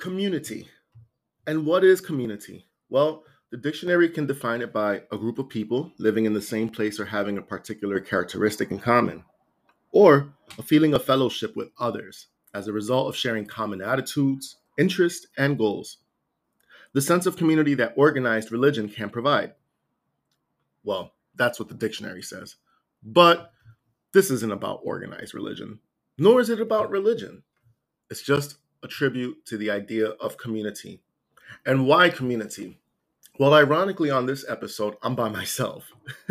Community. And what is community? Well, the dictionary can define it by a group of people living in the same place or having a particular characteristic in common, or a feeling of fellowship with others as a result of sharing common attitudes, interests, and goals. The sense of community that organized religion can provide. Well, that's what the dictionary says. But this isn't about organized religion, nor is it about religion. It's just a tribute to the idea of community. And why community? Well, ironically, on this episode, I'm by myself,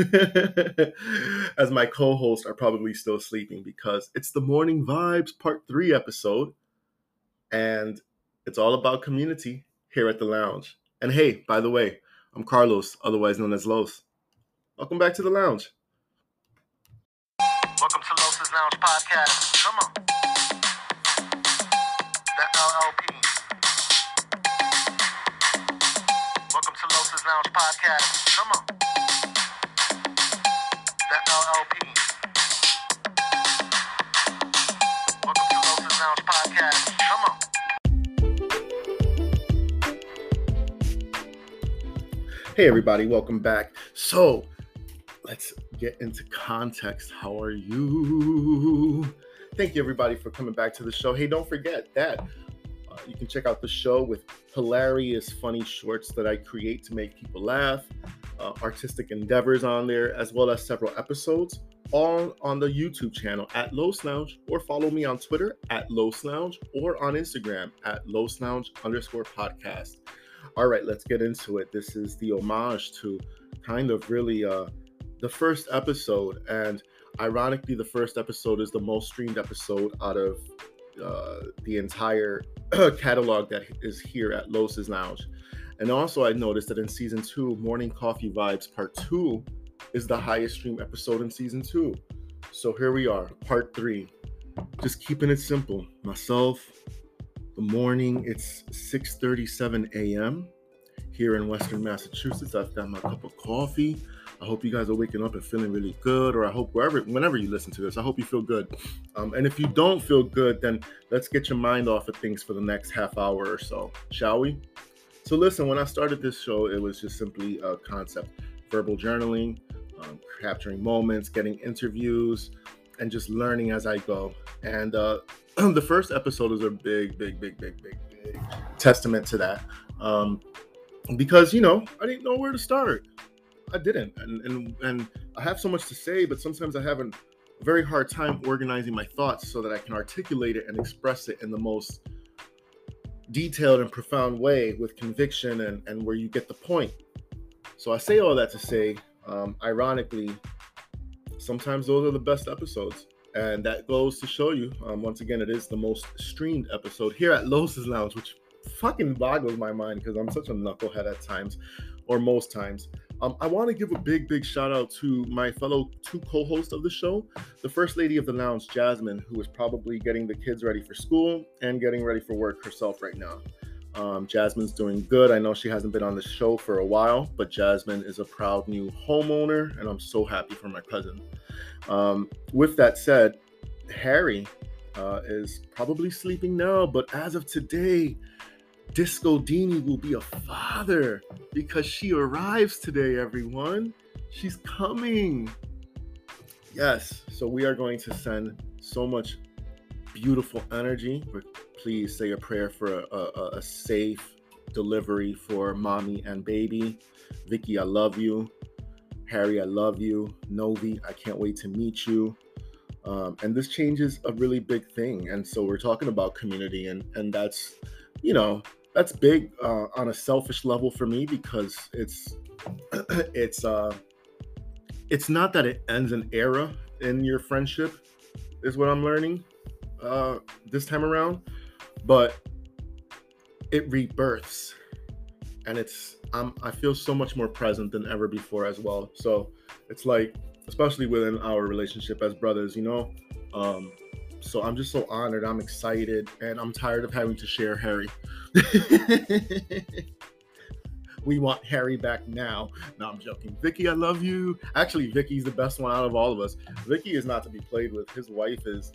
as my co hosts are probably still sleeping because it's the Morning Vibes Part 3 episode, and it's all about community here at the lounge. And hey, by the way, I'm Carlos, otherwise known as Los. Welcome back to the lounge. Welcome to Los's Lounge Podcast. Come on. That LLP. Welcome to Los's Lounge Podcast. Come on. That LLP. Welcome to Los's Lounge Podcast. Come on. Hey, everybody, welcome back. So, let's get into context. How are you? Thank you, everybody, for coming back to the show. Hey, don't forget that uh, you can check out the show with hilarious, funny shorts that I create to make people laugh, uh, artistic endeavors on there, as well as several episodes, all on the YouTube channel at Los Lounge, or follow me on Twitter at Los Lounge, or on Instagram at Los Lounge underscore podcast. All right, let's get into it. This is the homage to kind of really uh, the first episode, and ironically, the first episode is the most streamed episode out of uh, the entire catalog that is here at Los's Lounge. And also, I noticed that in season two, Morning Coffee Vibes Part Two is the highest stream episode in season two. So here we are, Part Three. Just keeping it simple. Myself, the morning. It's 6:37 a.m. here in Western Massachusetts. I've got my cup of coffee. I hope you guys are waking up and feeling really good, or I hope wherever, whenever you listen to this, I hope you feel good. Um, and if you don't feel good, then let's get your mind off of things for the next half hour or so, shall we? So, listen, when I started this show, it was just simply a concept verbal journaling, um, capturing moments, getting interviews, and just learning as I go. And uh, the first episode is a big, big, big, big, big, big testament to that. Um, because, you know, I didn't know where to start. I didn't, and and and I have so much to say, but sometimes I have a very hard time organizing my thoughts so that I can articulate it and express it in the most detailed and profound way with conviction and and where you get the point. So I say all that to say, um, ironically, sometimes those are the best episodes. And that goes to show you, um, once again, it is the most streamed episode here at Los's Lounge, which fucking boggles my mind because I'm such a knucklehead at times, or most times. Um, I want to give a big, big shout out to my fellow two co hosts of the show, the first lady of the lounge, Jasmine, who is probably getting the kids ready for school and getting ready for work herself right now. Um, Jasmine's doing good. I know she hasn't been on the show for a while, but Jasmine is a proud new homeowner, and I'm so happy for my cousin. Um, with that said, Harry uh, is probably sleeping now, but as of today, Disco Dini will be a father because she arrives today, everyone. She's coming. Yes, so we are going to send so much beautiful energy. Please say a prayer for a, a, a safe delivery for mommy and baby. Vicky, I love you. Harry, I love you. Novi, I can't wait to meet you. Um, and this changes a really big thing. And so we're talking about community, and and that's, you know, that's big uh, on a selfish level for me because it's it's uh it's not that it ends an era in your friendship is what i'm learning uh this time around but it rebirths. And it's i'm i feel so much more present than ever before as well. So it's like especially within our relationship as brothers you know um so i'm just so honored i'm excited and i'm tired of having to share harry we want Harry back now. No, I'm joking. Vicky, I love you. Actually, Vicky's the best one out of all of us. Vicky is not to be played with. His wife is,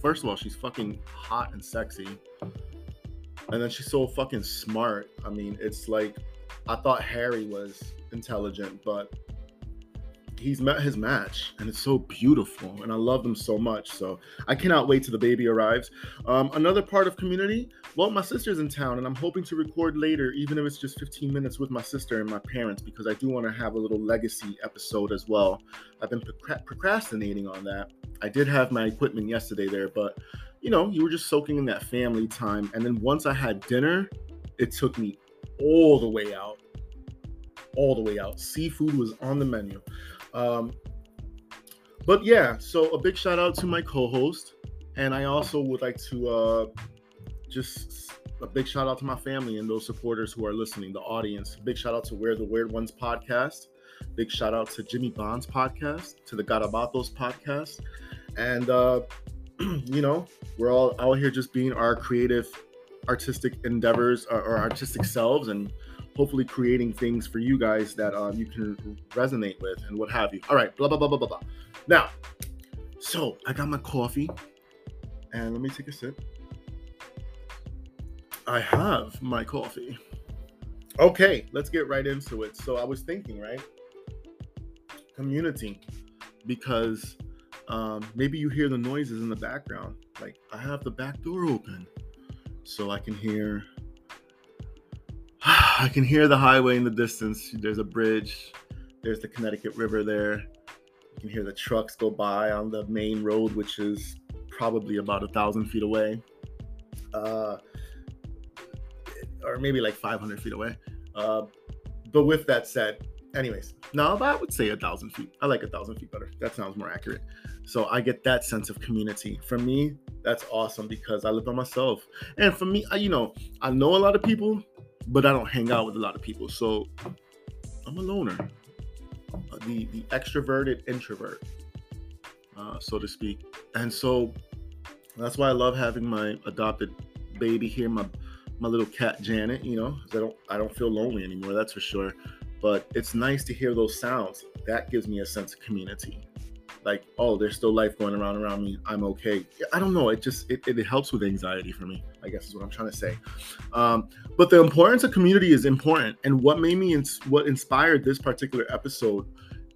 first of all, she's fucking hot and sexy. and then she's so fucking smart. I mean, it's like I thought Harry was intelligent, but he's met his match and it's so beautiful and i love them so much so i cannot wait till the baby arrives. Um, another part of community well my sister's in town and i'm hoping to record later even if it's just 15 minutes with my sister and my parents because i do want to have a little legacy episode as well. I've been procrastinating on that. I did have my equipment yesterday there but you know you were just soaking in that family time and then once i had dinner it took me all the way out all the way out. Seafood was on the menu um, but yeah, so a big shout out to my co-host, and I also would like to uh, just a big shout out to my family and those supporters who are listening, the audience. Big shout out to Where the Weird Ones podcast. Big shout out to Jimmy Bond's podcast, to the Garabatos podcast, and uh, you know we're all out here just being our creative, artistic endeavors or, or artistic selves and hopefully creating things for you guys that um, you can resonate with and what have you. All right, blah, blah, blah, blah, blah, blah. Now, so I got my coffee and let me take a sip. I have my coffee. Okay, let's get right into it. So I was thinking, right? Community, because um, maybe you hear the noises in the background. Like I have the back door open so I can hear I can hear the highway in the distance. There's a bridge. There's the Connecticut River there. You can hear the trucks go by on the main road, which is probably about a thousand feet away, uh, or maybe like 500 feet away. Uh, but with that said, anyways, no, I would say a thousand feet. I like a thousand feet better. That sounds more accurate. So I get that sense of community. For me, that's awesome because I live by myself. And for me, I, you know, I know a lot of people but I don't hang out with a lot of people. So I'm a loner, uh, the the extroverted introvert, uh, so to speak. And so that's why I love having my adopted baby here, my my little cat Janet. You know, I don't I don't feel lonely anymore. That's for sure. But it's nice to hear those sounds. That gives me a sense of community like oh there's still life going around around me. I'm okay. I don't know. It just it, it helps with anxiety for me i guess is what i'm trying to say. Um, but the importance of community is important. And what made me ins- what inspired this particular episode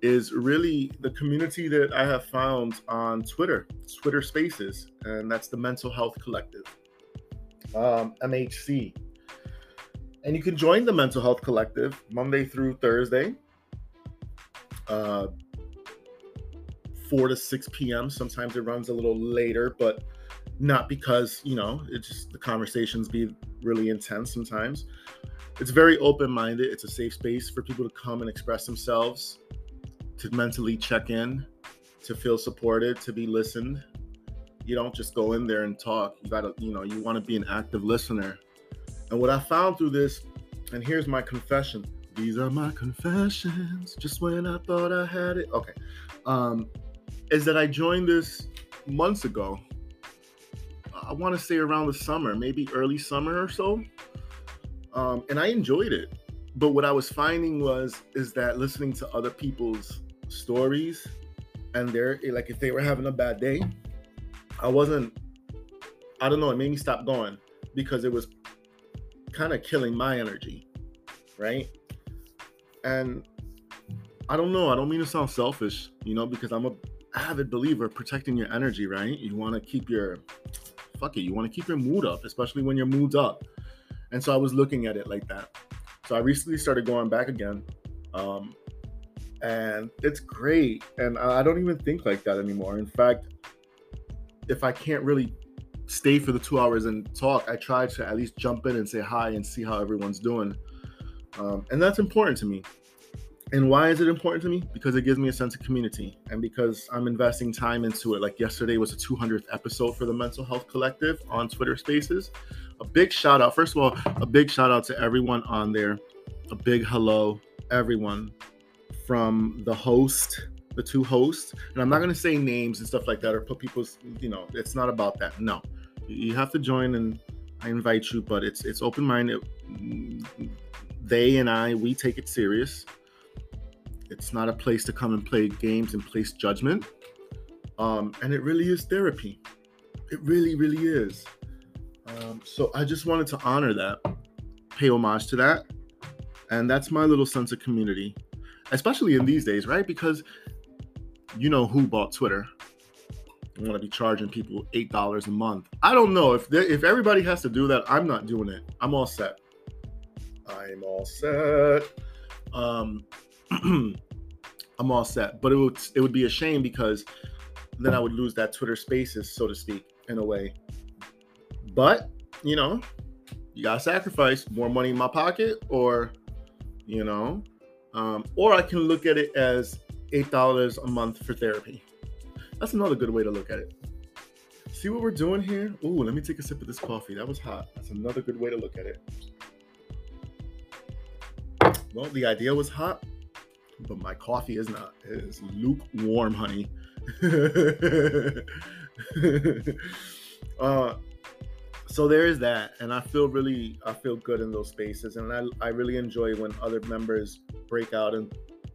is really the community that i have found on twitter twitter spaces and that's the mental health collective um, mhc and you can join the mental health collective monday through thursday uh, 4 to 6 p.m. Sometimes it runs a little later, but not because, you know, it's just the conversations be really intense sometimes. It's very open minded. It's a safe space for people to come and express themselves, to mentally check in, to feel supported, to be listened. You don't just go in there and talk. You gotta, you know, you wanna be an active listener. And what I found through this, and here's my confession. These are my confessions. Just when I thought I had it. Okay. Um, is that I joined this months ago. I want to say around the summer, maybe early summer or so. Um, and I enjoyed it. But what I was finding was is that listening to other people's stories and they're like if they were having a bad day, I wasn't I don't know, it made me stop going because it was kind of killing my energy, right? And I don't know, I don't mean to sound selfish, you know, because I'm a avid believer protecting your energy, right? You want to keep your fuck it, you want to keep your mood up, especially when your mood's up. And so I was looking at it like that. So I recently started going back again. Um, and it's great. And I don't even think like that anymore. In fact, if I can't really stay for the two hours and talk, I try to at least jump in and say hi and see how everyone's doing. Um, and that's important to me. And why is it important to me? Because it gives me a sense of community and because I'm investing time into it. Like yesterday was a 200th episode for the Mental Health Collective on Twitter Spaces. A big shout out, first of all, a big shout out to everyone on there. A big hello, everyone from the host, the two hosts. And I'm not going to say names and stuff like that or put people's, you know, it's not about that. No, you have to join and I invite you, but it's it's open minded. They and I, we take it serious it's not a place to come and play games and place judgment. Um, and it really is therapy. It really, really is. Um, so I just wanted to honor that, pay homage to that. And that's my little sense of community, especially in these days, right? Because you know who bought Twitter. I want to be charging people eight dollars a month. I don't know if they, if everybody has to do that. I'm not doing it. I'm all set. I'm all set. Um, I'm all set. But it would it would be a shame because then I would lose that Twitter Spaces, so to speak, in a way. But you know, you gotta sacrifice more money in my pocket, or you know, um, or I can look at it as eight dollars a month for therapy. That's another good way to look at it. See what we're doing here? Ooh, let me take a sip of this coffee. That was hot. That's another good way to look at it. Well, the idea was hot, but my coffee is not. It is lukewarm, honey. uh, so there is that, and I feel really, I feel good in those spaces, and I, I really enjoy when other members break out and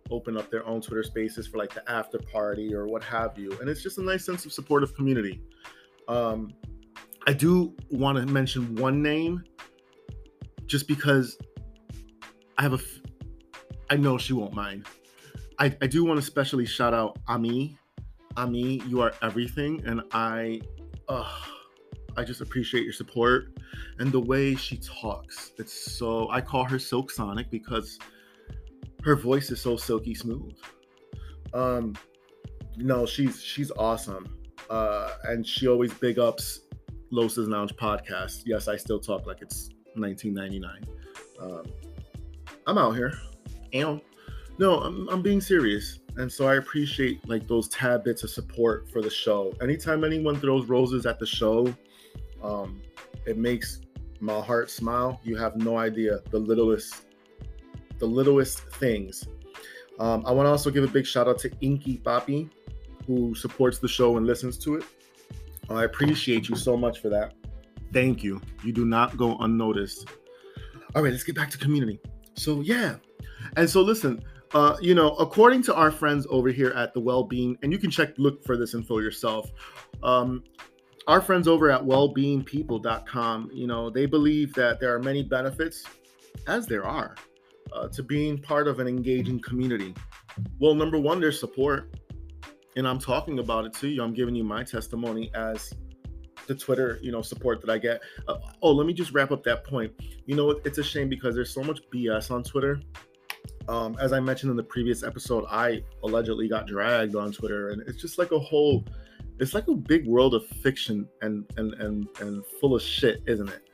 open up their own Twitter spaces for like the after party or what have you, and it's just a nice sense of supportive community. Um, I do want to mention one name, just because I have a, I know she won't mind. I, I do want to specially shout out Ami. Ami, you are everything, and I, uh, I just appreciate your support and the way she talks. It's so I call her Silk Sonic because her voice is so silky smooth. Um, no, she's she's awesome, uh, and she always big ups Los's Lounge podcast. Yes, I still talk like it's 1999. Um, I'm out here. And no, I'm, I'm being serious. And so I appreciate like those tad bits of support for the show. Anytime anyone throws roses at the show, um, it makes my heart smile. You have no idea the littlest, the littlest things. Um, I want to also give a big shout out to Inky Papi, who supports the show and listens to it. I appreciate you so much for that. Thank you. You do not go unnoticed. All right, let's get back to community. So yeah, and so listen, uh, you know, according to our friends over here at the Wellbeing, and you can check look for this info yourself. Um, our friends over at wellbeingpeople.com, you know, they believe that there are many benefits, as there are, uh, to being part of an engaging community. Well, number one, there's support. And I'm talking about it to you. I'm giving you my testimony as the Twitter, you know, support that I get. Uh, oh, let me just wrap up that point. You know, it's a shame because there's so much BS on Twitter. Um, as I mentioned in the previous episode, I allegedly got dragged on Twitter, and it's just like a whole it's like a big world of fiction and and and and full of shit, isn't it?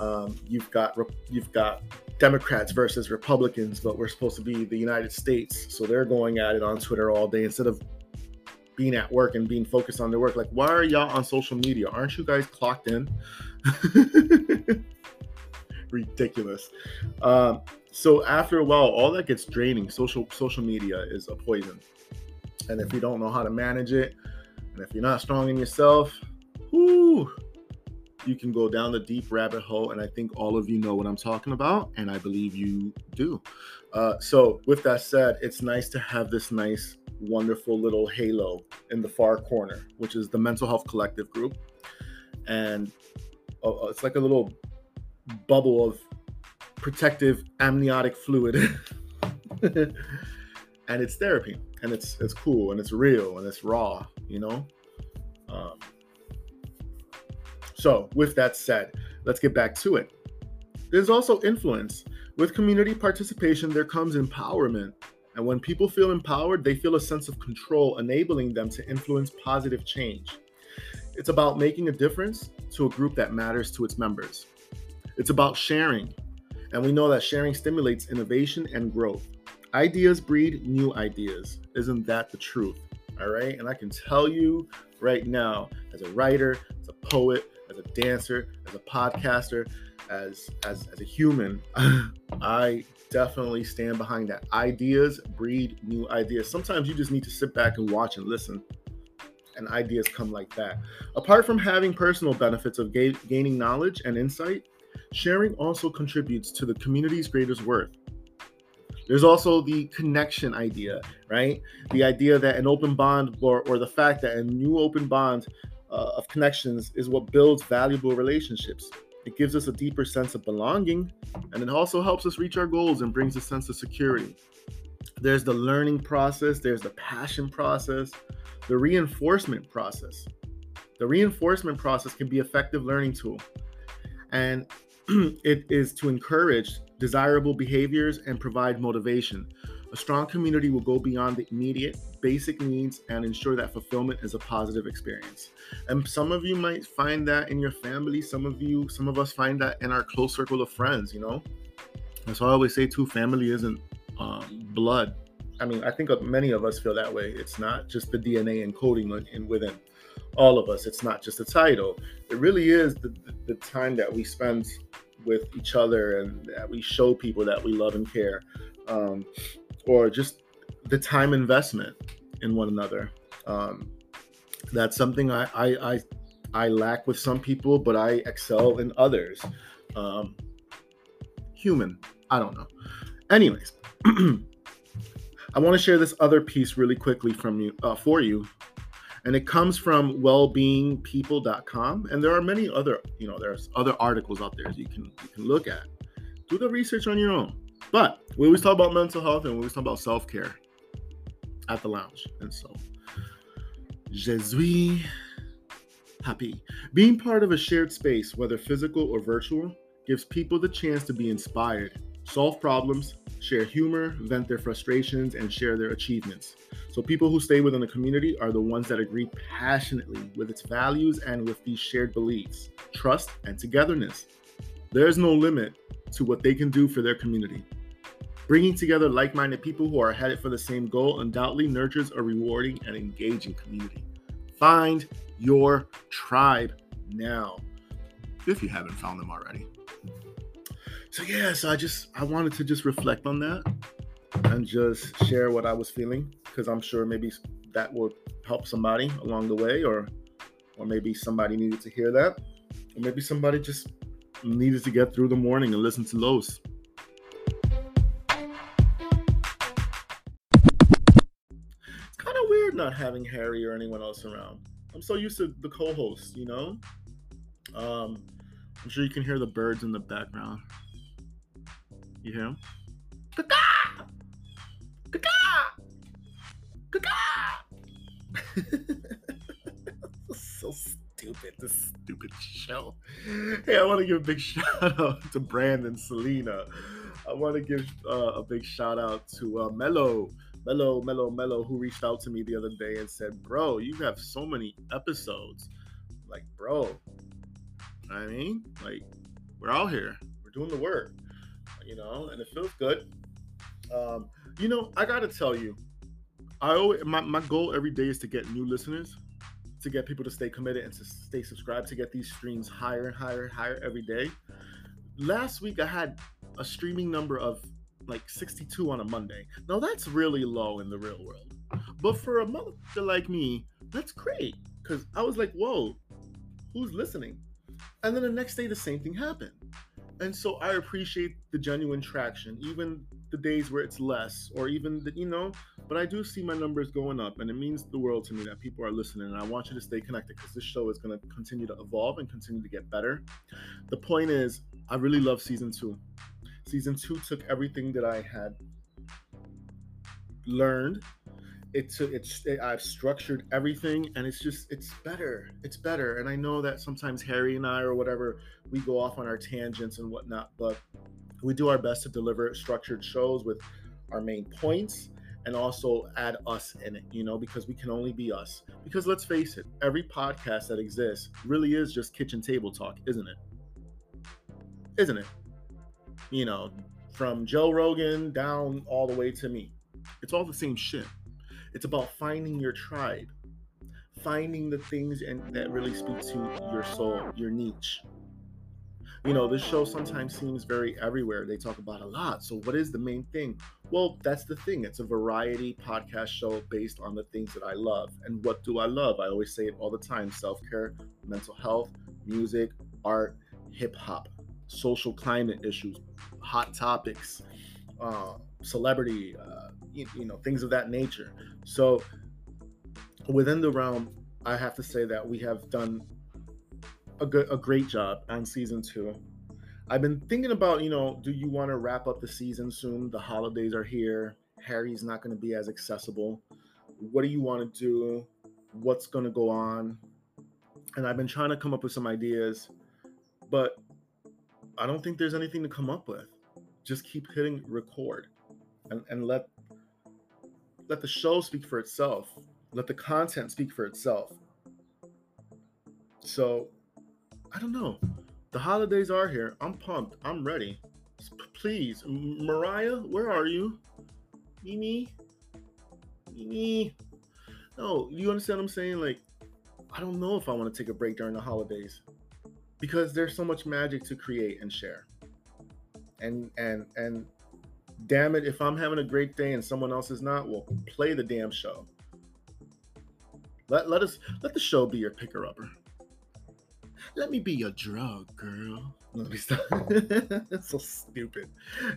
Um, you've got you've got Democrats versus Republicans, but we're supposed to be the United States, so they're going at it on Twitter all day instead of being at work and being focused on their work. Like, why are y'all on social media? Aren't you guys clocked in? Ridiculous. Um, so after a while, all that gets draining. Social social media is a poison, and if you don't know how to manage it, and if you're not strong in yourself, whoo, you can go down the deep rabbit hole. And I think all of you know what I'm talking about, and I believe you do. Uh, so, with that said, it's nice to have this nice, wonderful little halo in the far corner, which is the Mental Health Collective group. And uh, it's like a little bubble of protective amniotic fluid. and it's therapy and it's it's cool and it's real and it's raw you know? Um, so with that said let's get back to it. There's also influence. With community participation there comes empowerment. And when people feel empowered they feel a sense of control enabling them to influence positive change. It's about making a difference to a group that matters to its members it's about sharing and we know that sharing stimulates innovation and growth ideas breed new ideas. Isn't that the truth? All right. And I can tell you right now, as a writer, as a poet, as a dancer, as a podcaster, as as, as a human, I definitely stand behind that. Ideas breed new ideas. Sometimes you just need to sit back and watch and listen. And ideas come like that. Apart from having personal benefits of ga- gaining knowledge and insight, sharing also contributes to the community's greatest worth. There's also the connection idea, right? The idea that an open bond or, or the fact that a new open bond uh, of connections is what builds valuable relationships. It gives us a deeper sense of belonging, and it also helps us reach our goals and brings a sense of security. There's the learning process, there's the passion process, the reinforcement process. The reinforcement process can be effective learning tool. And it is to encourage desirable behaviors and provide motivation. A strong community will go beyond the immediate, basic needs and ensure that fulfillment is a positive experience. And some of you might find that in your family. Some of you, some of us find that in our close circle of friends, you know? That's why I always say, too, family isn't um, blood. I mean, I think many of us feel that way. It's not just the DNA encoding in within all of us. It's not just a title. It really is the, the, time that we spend with each other and that we show people that we love and care. Um, or just the time investment in one another. Um, that's something I, I, I I lack with some people, but I excel in others. Um, human, I don't know. Anyways, I want to share this other piece really quickly from you uh, for you, and it comes from wellbeingpeople.com. And there are many other, you know, there's other articles out there you can you can look at. Do the research on your own. But we always talk about mental health and we always talk about self care at the lounge. And so, je suis happy. Being part of a shared space, whether physical or virtual, gives people the chance to be inspired, solve problems, share humor, vent their frustrations, and share their achievements. So, people who stay within the community are the ones that agree passionately with its values and with these shared beliefs, trust, and togetherness. There is no limit to what they can do for their community. Bringing together like minded people who are headed for the same goal undoubtedly nurtures a rewarding and engaging community. Find your tribe now, if you haven't found them already. So, yeah, so I just, I wanted to just reflect on that and just share what I was feeling because I'm sure maybe that will help somebody along the way or or maybe somebody needed to hear that or maybe somebody just needed to get through the morning and listen to Los. It's kind of weird not having Harry or anyone else around. I'm so used to the co-host, you know. Um, I'm sure you can hear the birds in the background. You hear them? so stupid, this stupid show. Hey, I want to give a big shout out to Brandon Selena. I want to give uh, a big shout out to uh, Mello, Mello, Mello, Mello, who reached out to me the other day and said, "Bro, you have so many episodes." Like, bro, I mean, like, we're out here, we're doing the work, you know, and it feels good. Um, you know, I gotta tell you, I always my, my goal every day is to get new listeners to get people to stay committed and to stay subscribed to get these streams higher and higher and higher every day. Last week I had a streaming number of like 62 on a Monday. Now that's really low in the real world. But for a motherfucker like me, that's great. Cause I was like, whoa, who's listening? And then the next day the same thing happened. And so I appreciate the genuine traction, even the days where it's less, or even the, you know, but I do see my numbers going up, and it means the world to me that people are listening. And I want you to stay connected because this show is going to continue to evolve and continue to get better. The point is, I really love season two. Season two took everything that I had learned. It took it's it, I've structured everything, and it's just it's better. It's better, and I know that sometimes Harry and I or whatever we go off on our tangents and whatnot, but we do our best to deliver structured shows with our main points and also add us in it, you know, because we can only be us. Because let's face it, every podcast that exists really is just kitchen table talk, isn't it? Isn't it? You know, from Joe Rogan down all the way to me. It's all the same shit. It's about finding your tribe, finding the things and that really speak to your soul, your niche you know, this show sometimes seems very everywhere. They talk about a lot. So, what is the main thing? Well, that's the thing. It's a variety podcast show based on the things that I love. And what do I love? I always say it all the time self care, mental health, music, art, hip hop, social climate issues, hot topics, uh, celebrity, uh, you, you know, things of that nature. So, within the realm I have to say that we have done a good, a great job on season two. I've been thinking about, you know, do you want to wrap up the season soon? The holidays are here. Harry's not going to be as accessible. What do you want to do? What's going to go on? And I've been trying to come up with some ideas, but I don't think there's anything to come up with. Just keep hitting record and, and let let the show speak for itself. Let the content speak for itself. So I don't know. The holidays are here. I'm pumped. I'm ready. Please, Mariah, where are you? Mimi? Mimi? No, you understand what I'm saying? Like, I don't know if I want to take a break during the holidays because there's so much magic to create and share. And and and damn it, if I'm having a great day and someone else is not, well, play the damn show. Let let us let the show be your picker upper. Let me be your drug, girl. Let me stop. That's so stupid.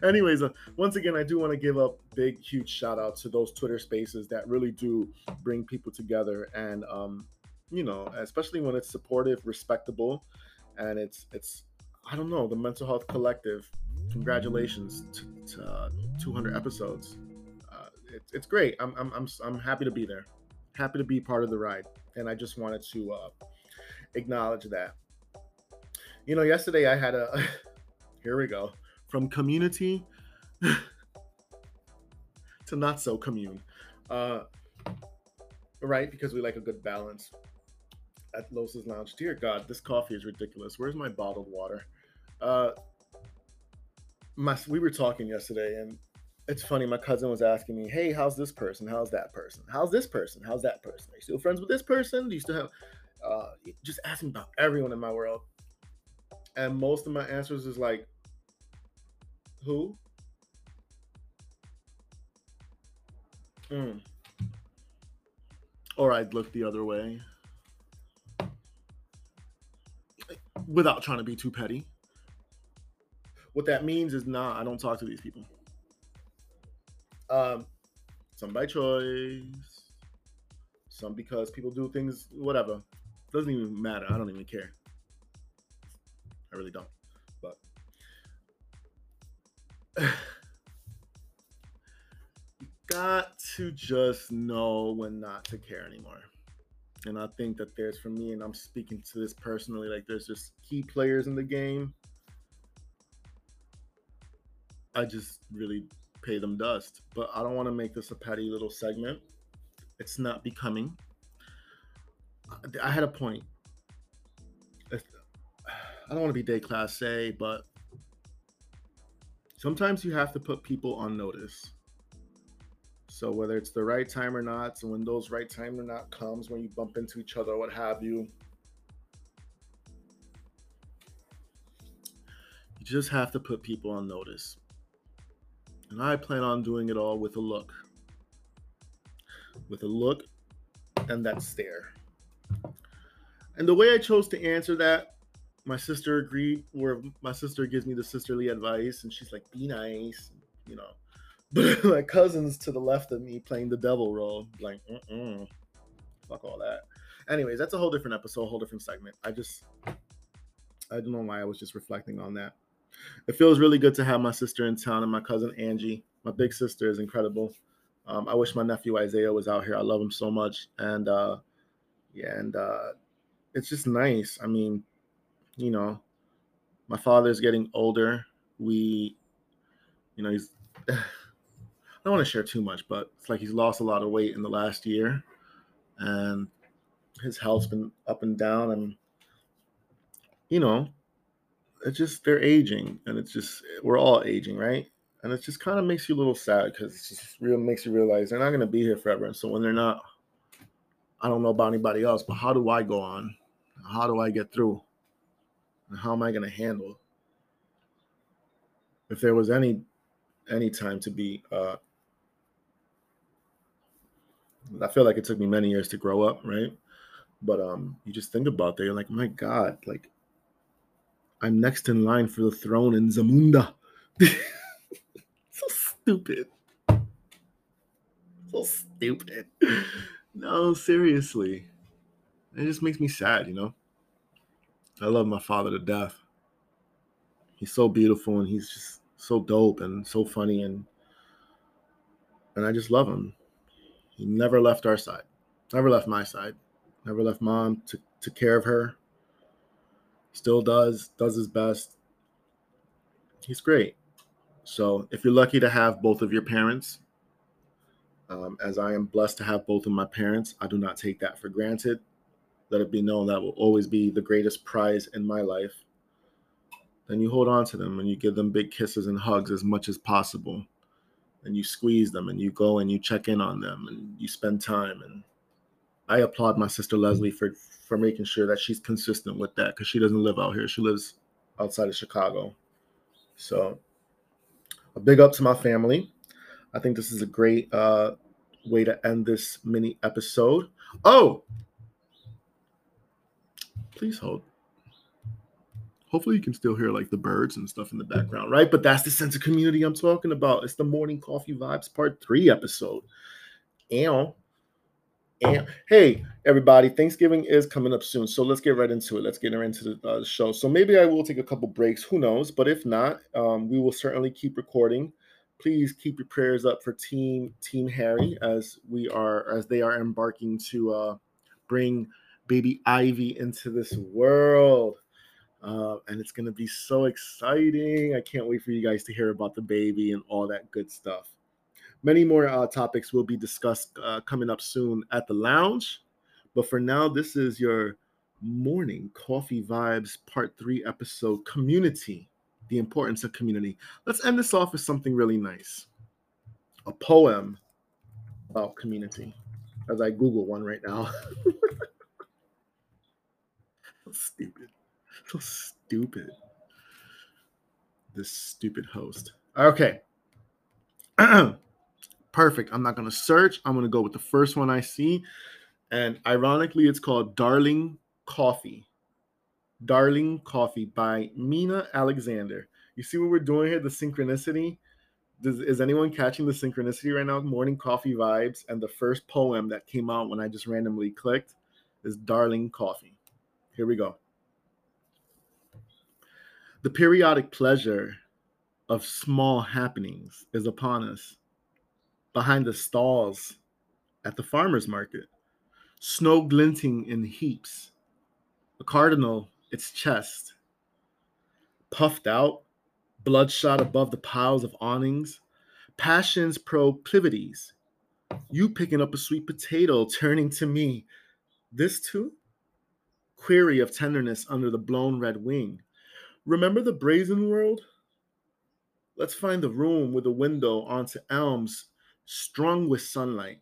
Anyways, uh, once again, I do want to give a big, huge shout out to those Twitter spaces that really do bring people together, and um, you know, especially when it's supportive, respectable, and it's it's I don't know the Mental Health Collective. Congratulations to, uh, 200 episodes. Uh, it, it's great. I'm, I'm I'm I'm happy to be there. Happy to be part of the ride, and I just wanted to uh, acknowledge that. You know, yesterday I had a. Here we go. From community to not so commune. Uh, right? Because we like a good balance at Los's Lounge. Dear God, this coffee is ridiculous. Where's my bottled water? Uh, my we were talking yesterday, and it's funny. My cousin was asking me, "Hey, how's this person? How's that person? How's this person? How's that person? Are you still friends with this person? Do you still have?" Uh, just asking about everyone in my world, and most of my answers is like, "Who?" Mm. Or I'd look the other way without trying to be too petty. What that means is, nah, I don't talk to these people. Um, some by choice, some because people do things, whatever. Doesn't even matter. I don't even care. I really don't. But got to just know when not to care anymore. And I think that there's for me, and I'm speaking to this personally, like there's just key players in the game. I just really pay them dust. But I don't want to make this a petty little segment. It's not becoming. I had a point. I don't want to be day class A, but sometimes you have to put people on notice. So whether it's the right time or not, so when those right time or not comes, when you bump into each other, what have you, you just have to put people on notice. And I plan on doing it all with a look. With a look and that stare. And the way I chose to answer that, my sister agreed, where my sister gives me the sisterly advice, and she's like, be nice, you know. But my cousins to the left of me playing the devil role, like, mm fuck all that. Anyways, that's a whole different episode, a whole different segment. I just, I don't know why I was just reflecting on that. It feels really good to have my sister in town and my cousin Angie. My big sister is incredible. Um, I wish my nephew Isaiah was out here. I love him so much, and uh, yeah, and uh, it's just nice. I mean, you know, my father's getting older. We, you know, he's. I don't want to share too much, but it's like he's lost a lot of weight in the last year, and his health's been up and down, and you know, it's just they're aging, and it's just we're all aging, right? And it just kind of makes you a little sad because it just real makes you realize they're not going to be here forever. And so when they're not, I don't know about anybody else, but how do I go on? How do I get through? And how am I going to handle? If there was any any time to be uh I feel like it took me many years to grow up, right? But um you just think about that, you're like, my God, like I'm next in line for the throne in Zamunda. so stupid. So stupid. No, seriously. It just makes me sad, you know. I love my father to death. He's so beautiful and he's just so dope and so funny and and I just love him. He never left our side. Never left my side. Never left mom. Took took care of her. Still does. Does his best. He's great. So if you're lucky to have both of your parents, um, as I am blessed to have both of my parents, I do not take that for granted. Let it be known that will always be the greatest prize in my life. Then you hold on to them and you give them big kisses and hugs as much as possible. And you squeeze them and you go and you check in on them and you spend time. And I applaud my sister Leslie for for making sure that she's consistent with that because she doesn't live out here. She lives outside of Chicago. So a big up to my family. I think this is a great uh, way to end this mini episode. Oh, please hold. Hopefully, you can still hear like the birds and stuff in the background, right? But that's the sense of community I'm talking about. It's the morning coffee vibes part three episode. And, and hey, everybody, Thanksgiving is coming up soon. So let's get right into it. Let's get into the uh, show. So maybe I will take a couple breaks. Who knows? But if not, um, we will certainly keep recording please keep your prayers up for team team harry as we are as they are embarking to uh bring baby ivy into this world. Uh, and it's going to be so exciting. I can't wait for you guys to hear about the baby and all that good stuff. Many more uh, topics will be discussed uh, coming up soon at the lounge. But for now this is your morning coffee vibes part three episode community the importance of community. Let's end this off with something really nice. A poem about community as I Google one right now. so stupid. So stupid. This stupid host. Okay. Perfect. I'm not going to search. I'm going to go with the first one I see. And ironically, it's called Darling Coffee. Darling Coffee by Meena Alexander. You see what we're doing here? The synchronicity. Does, is anyone catching the synchronicity right now? Morning coffee vibes. And the first poem that came out when I just randomly clicked is Darling Coffee. Here we go. The periodic pleasure of small happenings is upon us. Behind the stalls at the farmer's market, snow glinting in heaps, a cardinal its chest. Puffed out, bloodshot above the piles of awnings, passion's proclivities. You picking up a sweet potato, turning to me. This too? Query of tenderness under the blown red wing. Remember the brazen world? Let's find the room with a window onto elms strung with sunlight.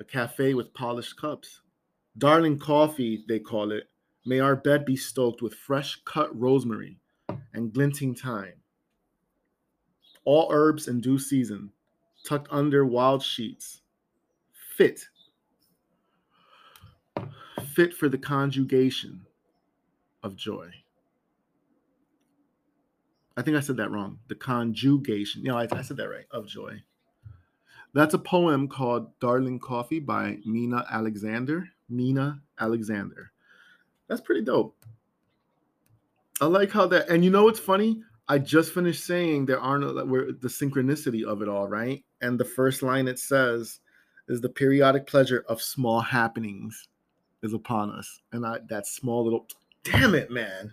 A cafe with polished cups. Darling coffee, they call it, May our bed be stoked with fresh cut rosemary and glinting thyme. All herbs in due season, tucked under wild sheets. Fit. Fit for the conjugation of joy. I think I said that wrong. The conjugation. Yeah, I, I said that right. Of joy. That's a poem called Darling Coffee by Meena Alexander. Meena Alexander. That's pretty dope. I like how that, and you know what's funny? I just finished saying there are no the synchronicity of it all, right? And the first line it says is the periodic pleasure of small happenings is upon us. And I that small little damn it, man.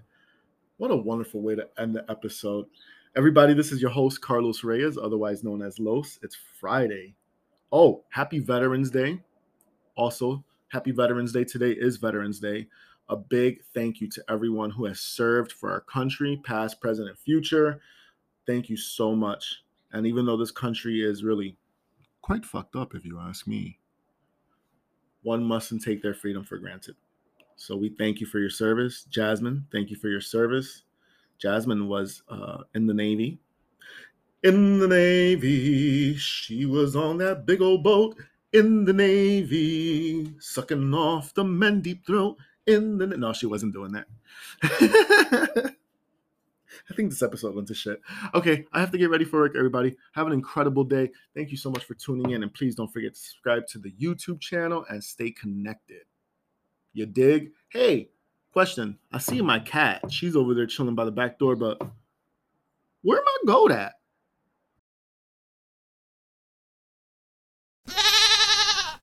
What a wonderful way to end the episode. Everybody, this is your host, Carlos Reyes, otherwise known as Los. It's Friday. Oh, happy Veterans Day. Also, happy Veterans Day. Today is Veterans Day a big thank you to everyone who has served for our country, past, present, and future. Thank you so much. And even though this country is really quite fucked up, if you ask me, one mustn't take their freedom for granted. So we thank you for your service. Jasmine, thank you for your service. Jasmine was uh, in the Navy. In the Navy, she was on that big old boat in the Navy, sucking off the men deep throat in the no, she wasn't doing that. I think this episode went to shit. Okay, I have to get ready for work, everybody. Have an incredible day. Thank you so much for tuning in. And please don't forget to subscribe to the YouTube channel and stay connected. You dig? Hey, question. I see my cat. She's over there chilling by the back door, but where am I goat at?